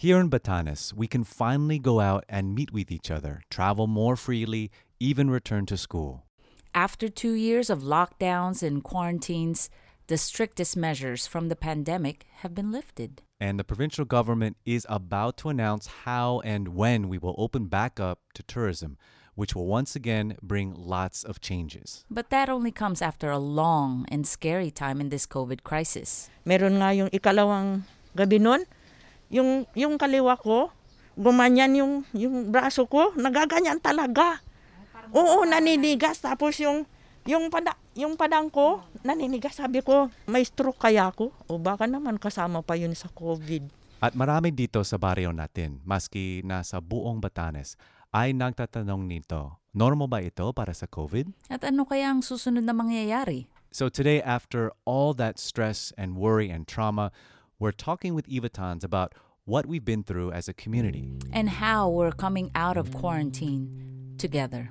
Here in Batanes, we can finally go out and meet with each other, travel more freely, even return to school. After two years of lockdowns and quarantines, the strictest measures from the pandemic have been lifted. And the provincial government is about to announce how and when we will open back up to tourism, which will once again bring lots of changes. But that only comes after a long and scary time in this COVID crisis. Meron nga yung ikalawang gabi nun, yung, yung kaliwa ko, gumanyan yung, yung braso ko, nagaganyan talaga. Oo, naninigas. Tapos yung, yung, pada, yung padang ko, naninigas. Sabi ko, may stroke kaya ako? O baka naman kasama pa yun sa COVID. At marami dito sa baryo natin, maski nasa buong Batanes, ay nagtatanong nito, normal ba ito para sa COVID? At ano kaya ang susunod na mangyayari? So today, after all that stress and worry and trauma, we're talking with Evatons about what we've been through as a community. And how we're coming out of quarantine together.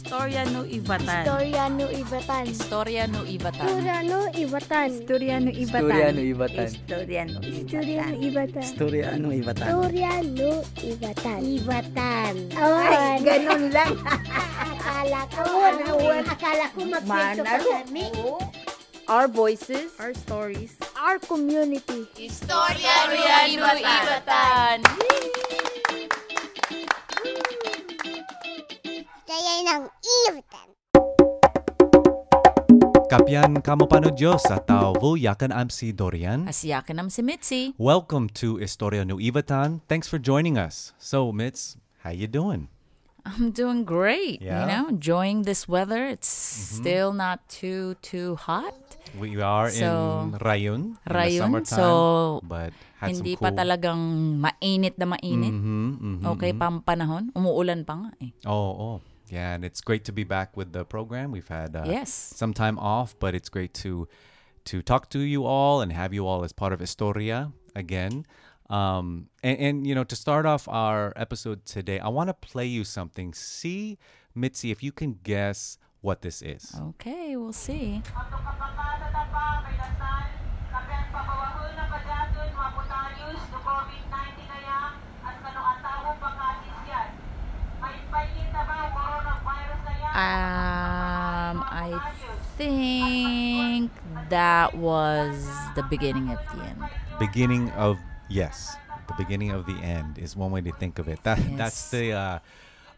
Storya no Ivatan. Historiano Ibatan. Istorya no Ibatan. Historiano Ibatan. Historiano Ibatan. Historiano Ibatan. Historiano Historiano Ibatan. Historiano Ibatan. Historiano Ibatan. Ibatan. Ay, ganun lang. Akala ko, nawan. Akala ko magkwento pa kami. Our voices, our stories. Our community. Istorya no Ibatan. Kaya ng Ibatan. Kapyan Kamopano Diyos at tao yakan am si Dorian. Asiyakin nam si Mitzi. Welcome to Historia No Ivatan. Thanks for joining us. So, Mitz, how you doing? I'm doing great. Yeah? You know, enjoying this weather. It's mm-hmm. still not too too hot. We are So, in Rayun, in the Rayun, summertime, so, but Hindi some pa talagang mainit na mainit. Mhm, mhm, Okay mhm. pa ang. Umuulan pa nga eh. Oh, oh, yeah, and it's great to be back with the program. We've had uh, Yes. some time off, but it's great to to talk to you all and have you all as part of Historia again. Um, and, and you know, to start off our episode today, I want to play you something. See, Mitzi, if you can guess what this is. Okay, we'll see. Um, I think that was the beginning of the end. Beginning of yes, the beginning of the end is one way to think of it. That that's the uh,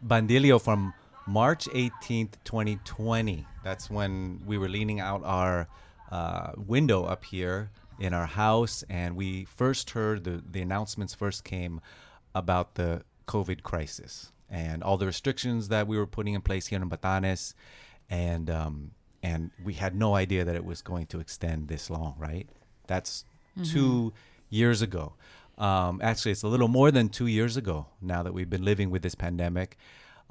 bandilio from March 18th, 2020. That's when we were leaning out our uh, window up here in our house, and we first heard the the announcements first came about the COVID crisis and all the restrictions that we were putting in place here in Batanes, and um, and we had no idea that it was going to extend this long. Right? That's two years ago. Um, actually, it's a little more than two years ago now that we've been living with this pandemic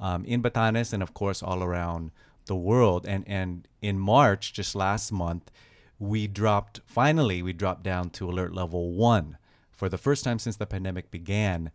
um, in Batanes and, of course, all around the world. And and in March, just last month, we dropped finally we dropped down to alert level one for the first time since the pandemic began.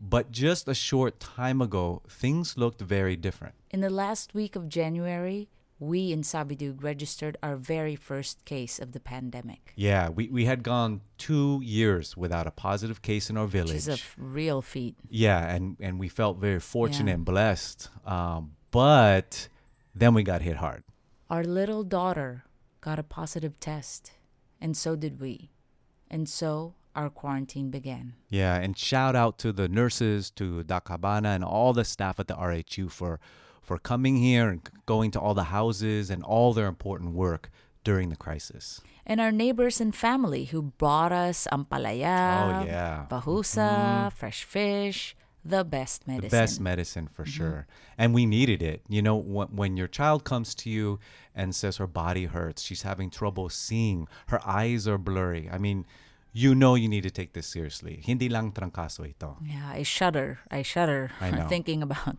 But just a short time ago, things looked very different. In the last week of January, we in Sabidug registered our very first case of the pandemic. Yeah, we, we had gone two years without a positive case in our Which village. is a real feat. Yeah, and and we felt very fortunate Yeah. and blessed. Um, but then we got hit hard. Our little daughter got a positive test, and so did we. And so our quarantine began. Yeah, and shout out to the nurses, to Dakabana, and all the staff at the RHU for for coming here and going to all the houses and all their important work during the crisis. And our neighbors and family who brought us ampalaya, Oh, yeah. bahusa, mm-hmm. fresh fish, the best medicine. The best medicine for mm-hmm. sure. And we needed it. You know, when, when your child comes to you and says her body hurts, she's having trouble seeing, her eyes are blurry. I mean, you know you need to take this seriously. Hindi lang trangkaso ito. Yeah, I shudder. I shudder I know. thinking about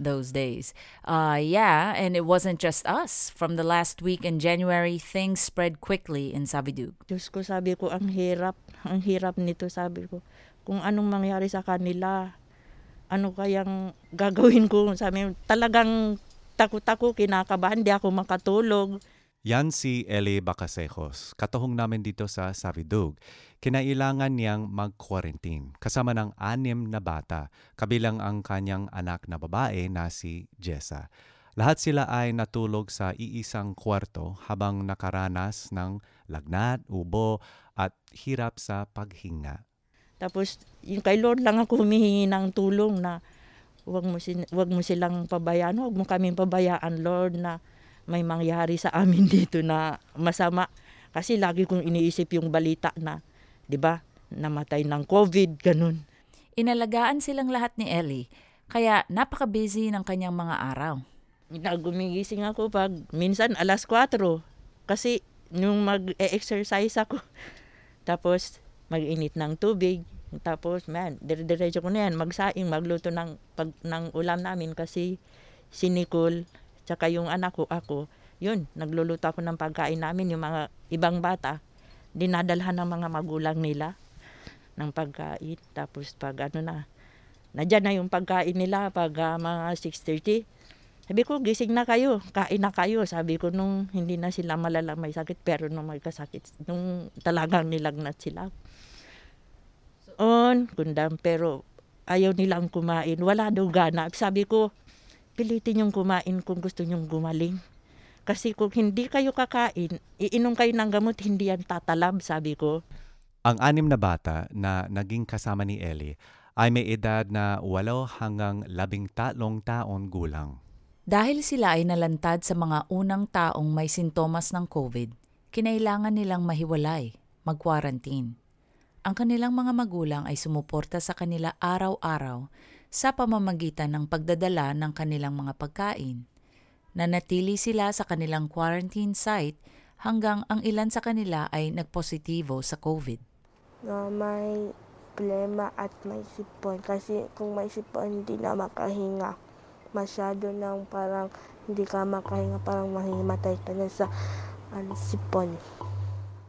those days. Uh, yeah, and it wasn't just us. From the last week in January, things spread quickly in Sabidug. Diyos ko, sabi ko, ang hirap, ang hirap nito, sabi ko. Kung anong mangyari sa kanila, ano kayang gagawin ko? Sabi, talagang takot ako, kinakabahan, di ako makatulog. Yan si Eli Bacasejos, katuhong namin dito sa Savidug. Kinailangan niyang mag-quarantine kasama ng anim na bata, kabilang ang kanyang anak na babae na si Jessa. Lahat sila ay natulog sa iisang kwarto habang nakaranas ng lagnat, ubo at hirap sa paghinga. Tapos yung kay Lord lang ako humihingi ng tulong na wag mo, sin- wag mo silang pabayaan, wag mo kaming pabayaan Lord na may mangyari sa amin dito na masama. Kasi lagi kong iniisip yung balita na, di ba, namatay ng COVID, ganun. Inalagaan silang lahat ni Ellie, kaya napaka-busy ng kanyang mga araw. Nagumigising ako pag minsan alas 4 kasi nung mag-exercise ako. Tapos mag-init ng tubig. Tapos man, dire-diretso ko na yan, magsaing, magluto ng, pag, ng ulam namin kasi si Nicole, tsaka yung anak ko, ako, yun, nagluluto ako ng pagkain namin, yung mga ibang bata, dinadalhan ng mga magulang nila ng pagkain. Tapos pag ano na, nadyan na yung pagkain nila pag ah, mga 6.30. Sabi ko, gising na kayo, kain na kayo. Sabi ko, nung hindi na sila malala may sakit, pero nung may kasakit, nung talagang nilagnat sila. On, kundam, pero ayaw nilang kumain. Wala daw gana. Sabi ko, pilitin yung kumain kung gusto nyong gumaling. Kasi kung hindi kayo kakain, iinom kayo ng gamot, hindi yan tatalab, sabi ko. Ang anim na bata na naging kasama ni Ellie ay may edad na walo hanggang labing tatlong taon gulang. Dahil sila ay nalantad sa mga unang taong may sintomas ng COVID, kinailangan nilang mahiwalay, mag-quarantine. Ang kanilang mga magulang ay sumuporta sa kanila araw-araw sa pamamagitan ng pagdadala ng kanilang mga pagkain. Nanatili sila sa kanilang quarantine site hanggang ang ilan sa kanila ay nagpositibo sa COVID. na may problema at may sipon. Kasi kung may sipon, hindi na makahinga. Masyado nang parang hindi ka makahinga, parang mahimatay ka na sa ano, sipon.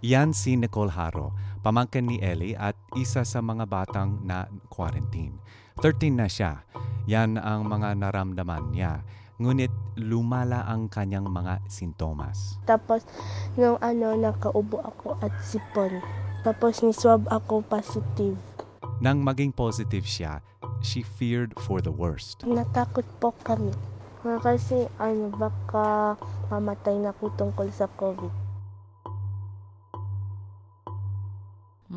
Yan si Nicole Haro, pamangkin ni Ellie at isa sa mga batang na quarantine. 13 na siya. Yan ang mga naramdaman niya. Ngunit lumala ang kanyang mga sintomas. Tapos, yung ano, nakaubo ako at sipon. Tapos, ni-swab ako positive. Nang maging positive siya, she feared for the worst. Natakot po kami. Kasi, ano, baka mamatay na ako tungkol sa COVID.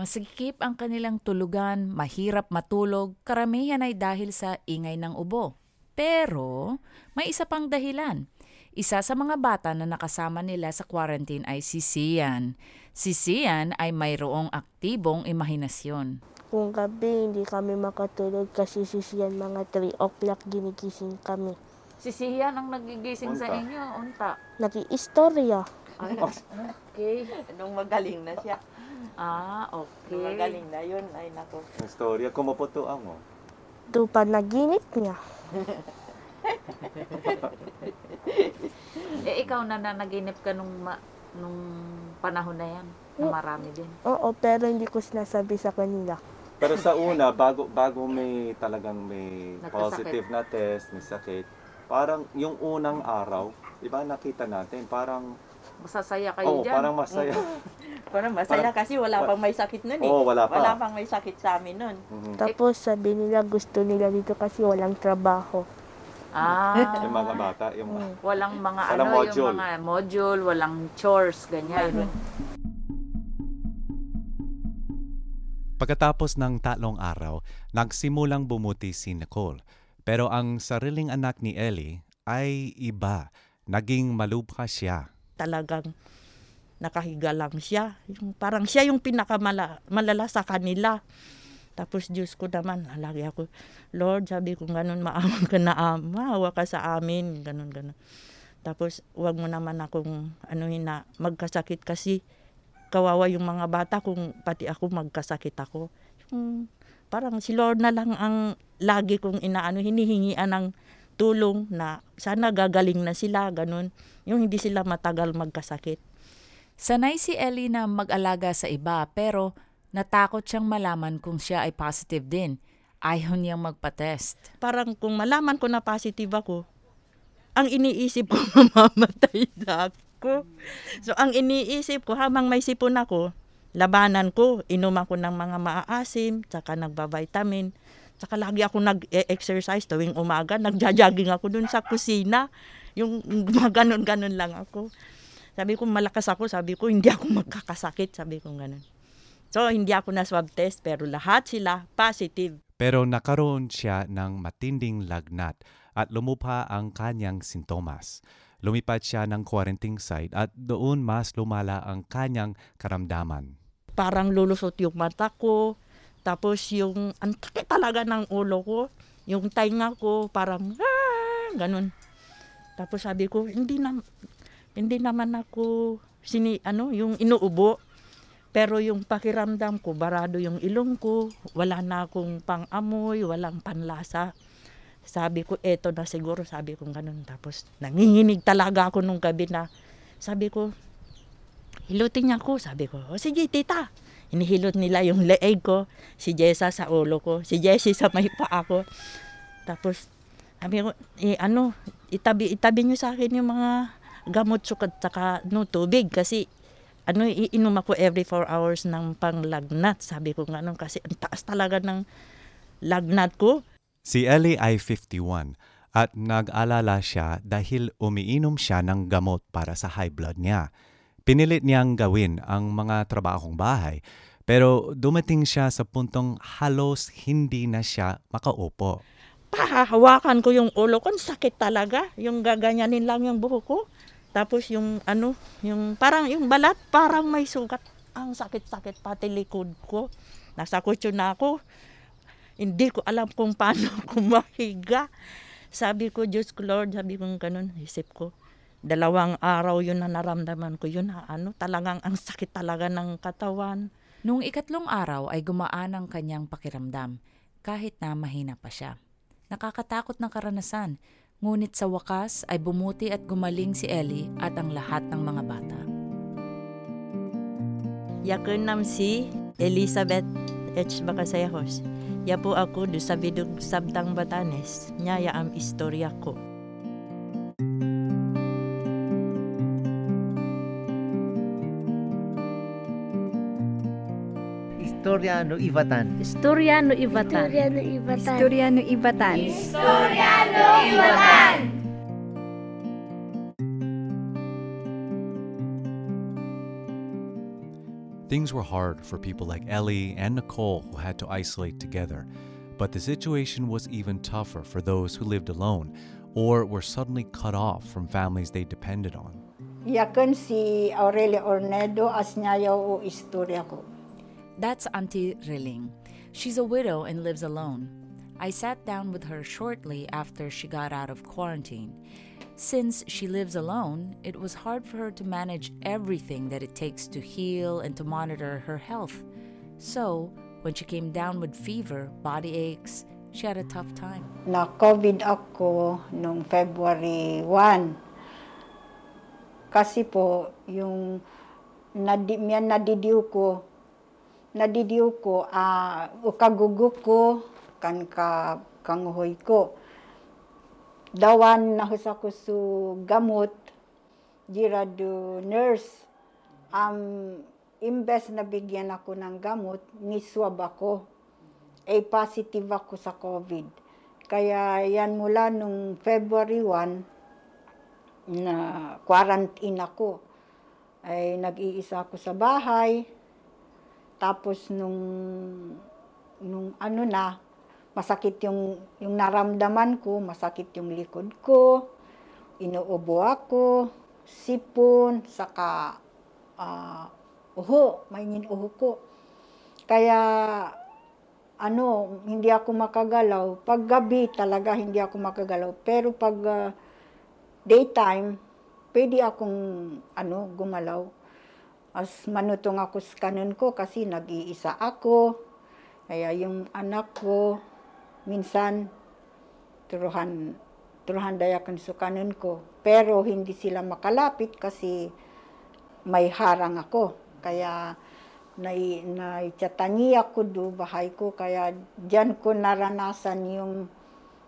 Masikip ang kanilang tulugan, mahirap matulog, karamihan ay dahil sa ingay ng ubo. Pero may isa pang dahilan. Isa sa mga bata na nakasama nila sa quarantine ay si Sian. Si Sian ay mayroong aktibong imahinasyon. Kung gabi, hindi kami makatulog kasi sisiyan mga 3 o'clock ginigising kami. Si Sian ang nagigising sa inyo, unta. Nag-iistorya. Okay. Nung magaling na siya, Ah, okay. magaling na yun, ay nako. Istorya, kumuputo mo. Ito pa naginip niya. Eh, ikaw na nanaginip ka nung, ma- nung panahon na yan, na marami din. Oo, pero hindi ko sinasabi sa kanila. Pero sa una, bago bago may talagang may Nagkasakit. positive na test, may sakit, parang yung unang araw, di ba nakita natin, parang, Masasaya kayo oh, dyan. parang masaya. Parang masaya Parang- kasi wala pang may sakit nun eh. Oo, wala pa. Wala pang may sakit sa amin nun. Mhm. Tapos sabi nila gusto nila dito kasi walang trabaho. Ah, Yung mga bata, yung walang mga Walang ano, module. yung mga module, walang chores, ganyan. Pagkatapos ng tatlong araw, nagsimulang bumuti si Nicole. Pero ang sariling anak ni Ellie ay iba. Naging malubha siya. Talagang nakahiga lang siya. Yung, parang siya yung pinakamalala malala sa kanila. Tapos Diyos ko naman, lagi ako, Lord, sabi ko ganun, maawa ka na, maawa ka sa amin, ganun, ganun. Tapos, wag mo naman akong, ano na, magkasakit kasi, kawawa yung mga bata kung pati ako magkasakit ako. Yung, parang si Lord na lang ang lagi kong inaano, hinihingian ng tulong na sana gagaling na sila, ganun. Yung hindi sila matagal magkasakit. Sanay si Ellie na mag-alaga sa iba pero natakot siyang malaman kung siya ay positive din. Ayaw niyang magpa-test. Parang kung malaman ko na positive ako, ang iniisip ko mamamatay na ako. ko. So ang iniisip ko, habang may sipon ako, labanan ko, inom ako ng mga maaasim, tsaka nagbavitamin, tsaka lagi ako nag-exercise tuwing umaga, nagja-jogging ako dun sa kusina. Yung mga ganon-ganon lang ako. Sabi ko, malakas ako. Sabi ko, hindi ako magkakasakit. Sabi ko, ganon. So, hindi ako na swab test, pero lahat sila positive. Pero nakaroon siya ng matinding lagnat at lumupa ang kanyang sintomas. Lumipat siya ng quarantine site at doon mas lumala ang kanyang karamdaman. Parang lulusot yung mata ko. Tapos yung, ang takit talaga ng ulo ko. Yung tainga ko, parang, ah, ganun. Tapos sabi ko, hindi na, hindi naman ako, sini, ano, yung inuubo. Pero yung pakiramdam ko, barado yung ilong ko, wala na akong pang-amoy, walang panlasa. Sabi ko, eto na siguro, sabi ko ganun. Tapos nanginginig talaga ako nung gabi na, sabi ko, hilutin niya ako. Sabi ko, o sige tita. Hinihilot nila yung leeg ko, si Jessa sa ulo ko, si Jessie sa may paa ko. Tapos, sabi ko, eh, ano, itabi, itabi niyo sa akin yung mga gamot sukat saka no, tubig kasi ano, iinom ako every 4 hours ng panglagnat. Sabi ko nga nung kasi ang taas talaga ng lagnat ko. Si Ellie ay 51 at nag-alala siya dahil umiinom siya ng gamot para sa high blood niya. Pinilit niyang gawin ang mga trabahong bahay pero dumating siya sa puntong halos hindi na siya makaupo. Pahahawakan ko yung ulo ko, sakit talaga. Yung gaganyanin lang yung buhok ko. Tapos yung ano, yung parang yung balat, parang may sugat. Ang sakit-sakit pati likod ko. Nasa kutso na ako. Hindi ko alam kung paano ako mahiga. Sabi ko, Diyos ko Lord, sabi ko ganun, isip ko. Dalawang araw yun na naramdaman ko yun na ano, talagang ang sakit talaga ng katawan. Noong ikatlong araw ay gumaan ang kanyang pakiramdam, kahit na mahina pa siya. Nakakatakot na karanasan, ngunit sa wakas ay bumuti at gumaling si Ellie at ang lahat ng mga bata. Yakun nam si Elizabeth H. Bacasayahos. Ya po ako do sa Bidug Sabtang Batanes. Nya ya am istorya ko. Istorya no Ivatan. Istorya no Ibatan. Istorya ng ibatan. Istorya Ibatan. Things were hard for people like Ellie and Nicole who had to isolate together, but the situation was even tougher for those who lived alone or were suddenly cut off from families they depended on. Yakan si Aurelia Ornedo as nyayaw o istorya ko. That's Auntie Riling. She's a widow and lives alone. I sat down with her shortly after she got out of quarantine. Since she lives alone, it was hard for her to manage everything that it takes to heal and to monitor her health. So, when she came down with fever, body aches, she had a tough time. Na COVID ako noong February 1. Kasi po, yung nadi, miyan nadidiw ko, nadidiw ko, ah, ukaguguk ko, kan ka kanguhoy ko. Dawan na husa ko su gamot, jira do nurse. Um, imbes na bigyan ako ng gamot, niswab ako. A positive ako sa COVID. Kaya yan mula nung February 1, na quarantine ako. Ay nag-iisa ako sa bahay. Tapos nung nung ano na, masakit yung yung naramdaman ko, masakit yung likod ko, inuubo ako, sipon, saka ah, uho, may uho ko. Kaya ano, hindi ako makagalaw. Pag gabi talaga hindi ako makagalaw. Pero pag ah, daytime, pwede akong ano, gumalaw. As manutong ako sa kanon ko kasi nag-iisa ako. Kaya yung anak ko, minsan, turuhan, turuhan dayakan sa kanon ko. Pero hindi sila makalapit kasi may harang ako. Kaya nai naichatangi ako do bahay ko kaya diyan ko naranasan yung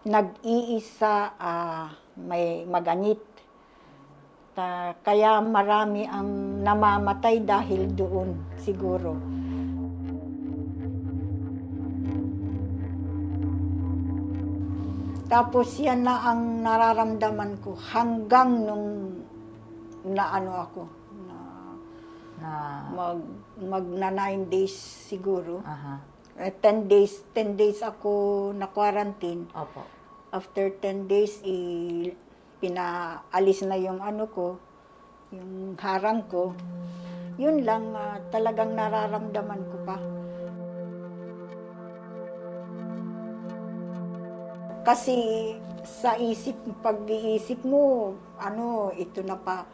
nag-iisa ah, may maganit Ta, kaya marami ang namamatay dahil doon siguro. Tapos yan na ang nararamdaman ko hanggang nung naano ako na Na, mag mag na nine days siguro. aha, Eh, 10 days 10 days ako na quarantine. opo. After 10 days i pinaalis na yung ano ko, yung harang ko. Yun lang ah, talagang nararamdaman ko pa. Kasi sa isip, pag-iisip mo, ano, ito na pa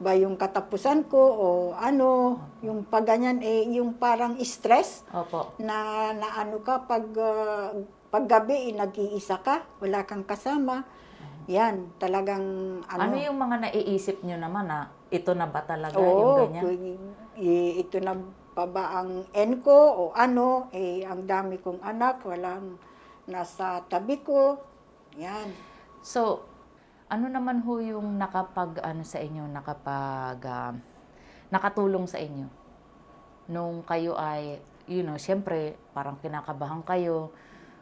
ba yung katapusan ko o ano, yung pagganyan, eh, yung parang stress Opo. na, na ano ka, pag, ah, paggabi, eh, nag-iisa ka, wala kang kasama. Yan, talagang ano. Ano yung mga naiisip nyo naman na ito na ba talaga yung Oo, ganyan? kung- i- ito na pa ba ang end ko o ano, eh, ang dami kong anak, walang nasa tabi ko. Yan. So, ano naman ho yung nakapag, ano sa inyo, nakapag, ah, nakatulong sa inyo? Nung kayo ay, you know, syempre, parang kinakabahan kayo,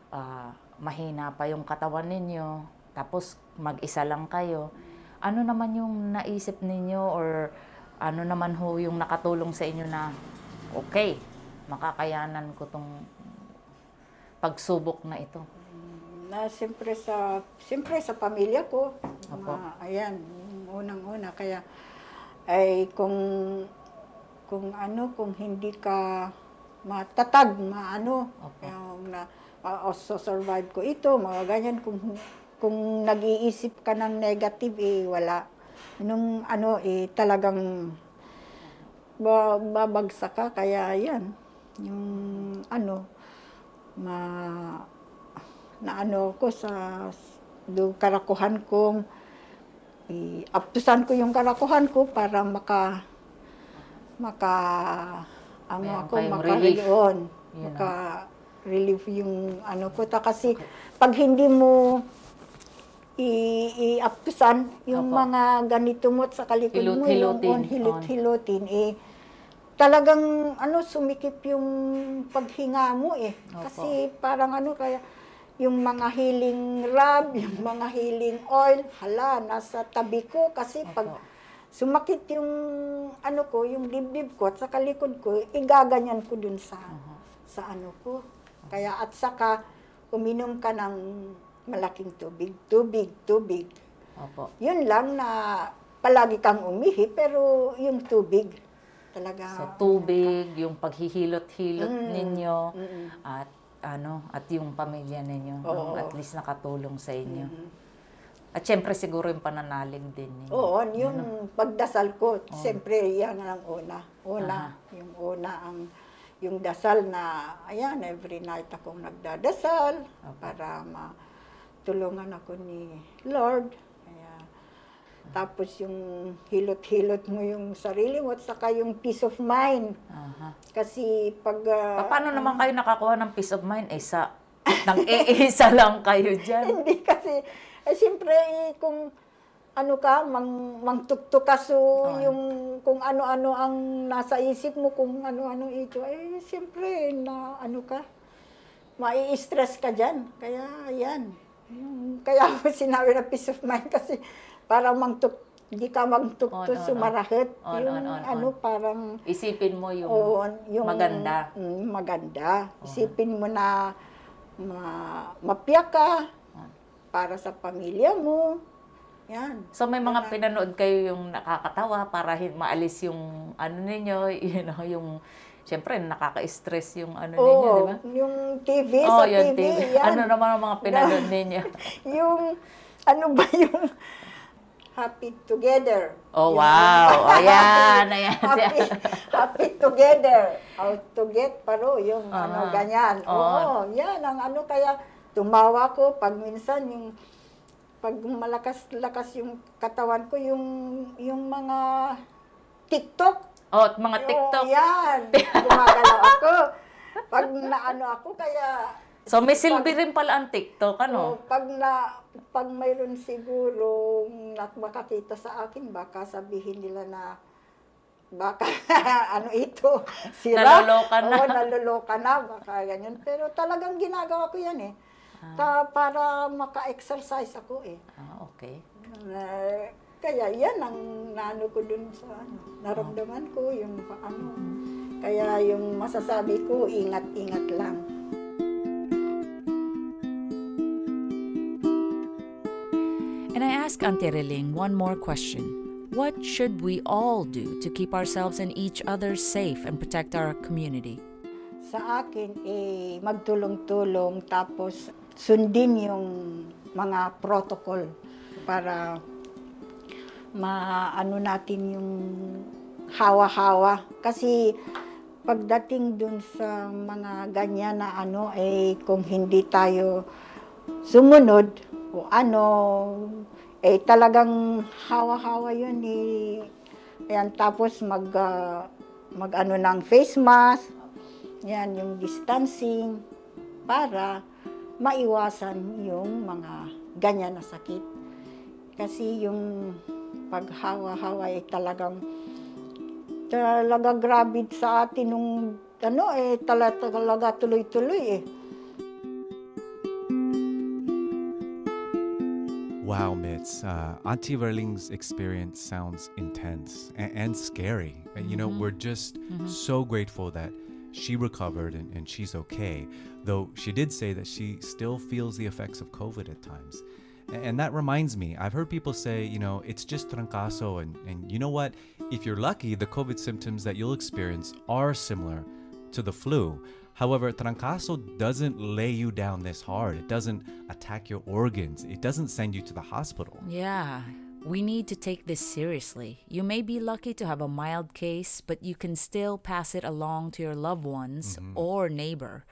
ah, mahina pa yung katawan ninyo, tapos mag-isa lang kayo. Ano naman yung naisip ninyo or ano naman ho yung nakatulong sa inyo na, okay, makakayanan ko tong pagsubok na ito? Na siyempre sa siyempre sa pamilya ko. Opo. Ma, ayan, unang-una kaya ay kung kung ano kung hindi ka matatag, maano, Opo. yung na uh, survive ko ito, mga ganyan kung kung nag-iisip ka ng negative eh wala. Nung ano eh talagang ba, babagsak ka kaya yan yung ano ma na ano ko sa do karakuhan kong i-aptusan ko yung karakuhan ko para maka maka ano ako maka relief. yun, Yun maka relief yung ano ko ta kasi pag hindi mo i- i-aptusan yung Opo. mga ganito mo at sa kalikod mo yung Hilot-hilutin. on hilot-hilutin eh talagang ano sumikip yung paghinga mo eh Opo. kasi parang ano kaya yung mga healing rub, yung mga healing oil, hala, nasa tabi ko kasi pag Opo. sumakit yung ano ko, yung dibdib ko at sa kalikod ko, igaganyan ko dun sa sa ano ko. Kaya at saka uminom ka ng malaking tubig, tubig, tubig. Opo. Yun lang na palagi kang umihi pero yung tubig talaga. So, tubig, yung paghihilot-hilot Mm. ninyo, Mm-mm. at ano, at yung pamilya ninyo, Oo. no? at least nakatulong sa inyo. Mm. At syempre siguro yung pananalig din ninyo. Oo, yung pagdasal ko, siyempre yan ang una. Una, yung una ang yung dasal na, ayan, every night akong nagdadasal para matulungan ako ni Lord. Kaya, tapos yung hilot-hilot mo yung sarili mo at saka yung peace of mind. Aha. Kasi pag... Pa- Paano naman kayo nakakuha ng peace of mind? Eh, sa, nang iisa lang kayo dyan. Hindi kasi, eh siyempre eh, kung ano ka, mang, mangtuktok ka so yung kung ano-ano ang nasa isip mo, kung ano-ano ito, eh siyempre na ano ka, mai-stress ka dyan. Kaya yan. Kaya ako sinabi na peace of mind kasi para mangtuk, hindi ka On, mangtukto on, on. sumarahit. On, yung on, on, ano, on. parang Isipin mo yung, Oo, yung maganda. Mm, maganda. Isipin mo na ma, mapiyak ka para sa pamilya mo. Yan. So may mga pinanood kayo yung nakakatawa para maalis yung ano ninyo, you know, yung syempre nakaka-stress yung ano ninyo, di Oo, ba? yung TV, Oh, sa yung TV, TV. yan. Ano naman ang mga pinanood ninyo? yung, ano ba yung Happy Together. Oh, Yung- wow. Ayan, ayan. happy, happy together. How to get paro, yung Ah, ano, ganyan. oo. Oo, yan ang ano, kaya tumawa ko pag minsan yung pag malakas-lakas yung katawan ko, yung yung mga TikTok. Oh, at mga TikTok. Oo, yan. Gumagalaw ako. Pag naano ako, kaya So may silbi rin pala ang TikTok, ano? Oo, pag na pag mayroon siguro na makakita sa akin, baka sabihin nila na baka ano ito, sira. Naloloka na. Oo, naloloka na, baka ganyan. Pero talagang ginagawa ko yan eh. Ta, para maka-exercise ako eh. Ah, okay. Na- kaya yan ang nano ko dun sa ano, naramdaman ko yung ano. Kaya yung masasabi ko, ingat-ingat lang. And I ask Auntie Reling one more question. What should we all do to keep ourselves and each other safe and protect our community? Sa akin, eh, magtulong-tulong tapos sundin yung mga protocol para maano natin yung hawa-hawa. Kasi pagdating dun sa mga ganyan na ano, eh, kung hindi tayo sumunod o ano, eh talagang hawa-hawa yun eh. Ayan, tapos mag, ah, mag ano ng face mask, yan, yung distancing, para maiwasan yung mga ganyan na sakit. Kasi yung paghawa-hawa ay talagang talaga grabe sa atin nung ano eh talaga, talaga tuloy-tuloy eh. Wow, Mitz. Uh, Auntie Verling's experience sounds intense and, and scary. And, you know, we're just so grateful that she recovered and, and she's okay, though she did say that she still feels the effects of COVID at times. And that reminds me, I've heard people say, you know, it's just trancaso. And, and you know what? If you're lucky, the COVID symptoms that you'll experience are similar to the flu. However, trancaso doesn't lay you down this hard. It doesn't attack your organs. It doesn't send you to the hospital. Yeah, we need to take this seriously. You may be lucky to have a mild case, but you can still pass it along to your loved ones mm-hmm. or neighbor.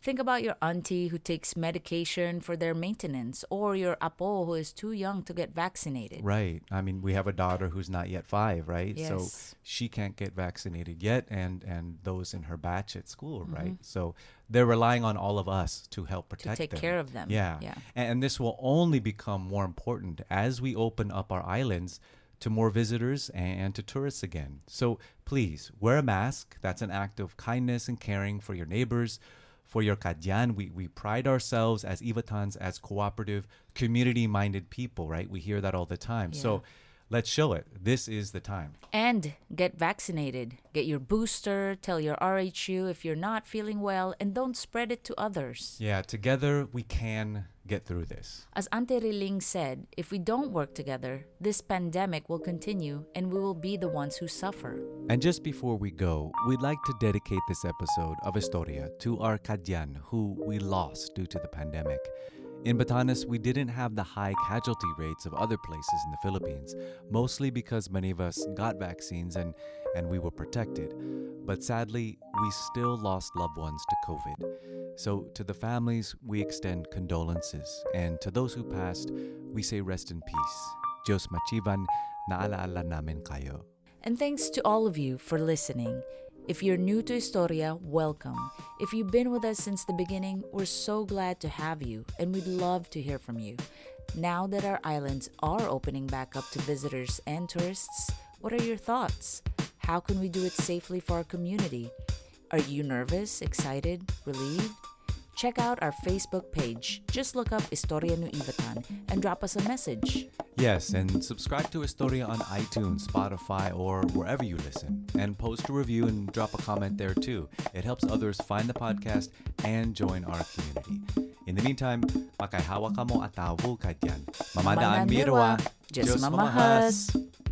Think about your auntie who takes medication for their maintenance, or your apo who is too young to get vaccinated. Right. I mean, we have a daughter who's not yet five, right? Yes. So she can't get vaccinated yet, and and those in her batch at school, Mm-hmm. right? So they're relying on all of us to help To protect take them. care of them. Yeah. Yeah. And this will only become more important as we open up our islands to more visitors and to tourists again. So please wear a mask. That's an act of kindness and caring for your neighbors. For your Kadyan, we, we pride ourselves as Ivatans as cooperative, community minded people, right? We hear that all the time. So let's show it. This is the time. And get vaccinated. Get your booster, tell your RHU if you're not feeling well, and don't spread it to others. Yeah, together we can get through this. As Ante Riling said, if we don't work together, this pandemic will continue and we will be the ones who suffer. And just before we go, we'd like to dedicate this episode of Historia to our Kadyan who we lost due to the pandemic. In Batanes, we didn't have the high casualty rates of other places in the Philippines, mostly because many of us got vaccines and, and we were protected. But sadly, we still lost loved ones to COVID. So, to the families, we extend condolences. And to those who passed, we say rest in peace. Diyos machivan, naalaala namin kayo. And thanks to all of you for listening. If you're new to Historia, welcome. If you've been with us since the beginning, we're so glad to have you and we'd love to hear from you. Now that our islands are opening back up to visitors and tourists, what are your thoughts? How can we do it safely for our community? Are you nervous, excited, relieved? Check out our Facebook page. Just look up Historia No Ivatan and drop us a message. Yes, and subscribe to Historia on iTunes, Spotify, or wherever you listen. And post a review and drop a comment there too. It helps others find the podcast and join our community. In the meantime, makaihawa ka mo at tawo. Mamadaan mirwa, mirwa, Diyos Diyos mamahas. mamahas.